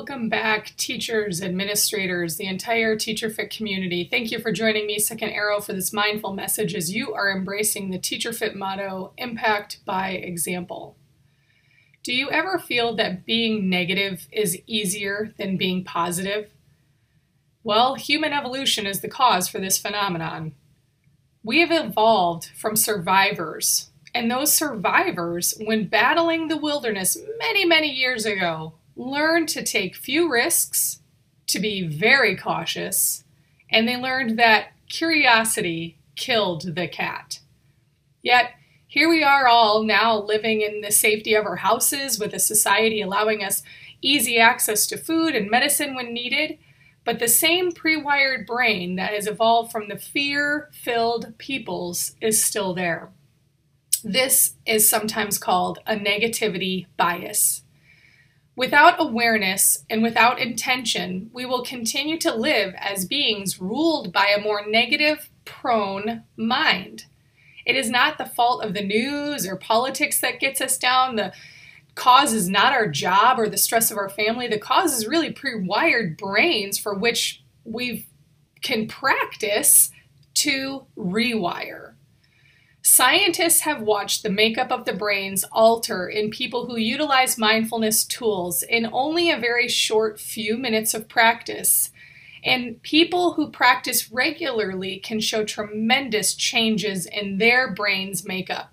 Welcome back, teachers, administrators, the entire Teacher Fit community. Thank you for joining me, Second Arrow, for this mindful message as you are embracing the Teacher Fit motto Impact by Example. Do you ever feel that being negative is easier than being positive? Well, human evolution is the cause for this phenomenon. We have evolved from survivors, and those survivors, when battling the wilderness many, many years ago, learned to take few risks, to be very cautious, and they learned that curiosity killed the cat. Yet, here we are all now living in the safety of our houses with a society allowing us easy access to food and medicine when needed. But the same pre wired brain that has evolved from the fear filled peoples is still there. This is sometimes called a negativity bias. Without awareness and without intention, we will continue to live as beings ruled by a more negative prone mind. It is not the fault of the news or politics that gets us down. The cause is not our job or the stress of our family. The cause is really pre wired brains for which we can practice to rewire. Scientists have watched the makeup of the brains alter in people who utilize mindfulness tools in only a very short few minutes of practice. And people who practice regularly can show tremendous changes in their brain's makeup.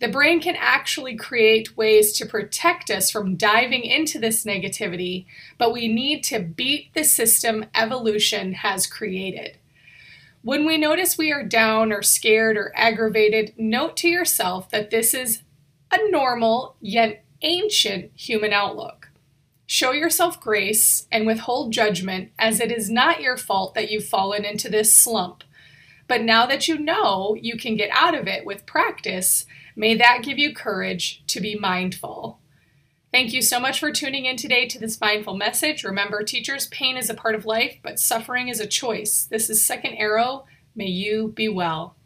The brain can actually create ways to protect us from diving into this negativity, but we need to beat the system evolution has created. When we notice we are down or scared or aggravated, note to yourself that this is a normal yet ancient human outlook. Show yourself grace and withhold judgment, as it is not your fault that you've fallen into this slump. But now that you know you can get out of it with practice, may that give you courage to be mindful. Thank you so much for tuning in today to this mindful message. Remember, teachers, pain is a part of life, but suffering is a choice. This is Second Arrow. May you be well.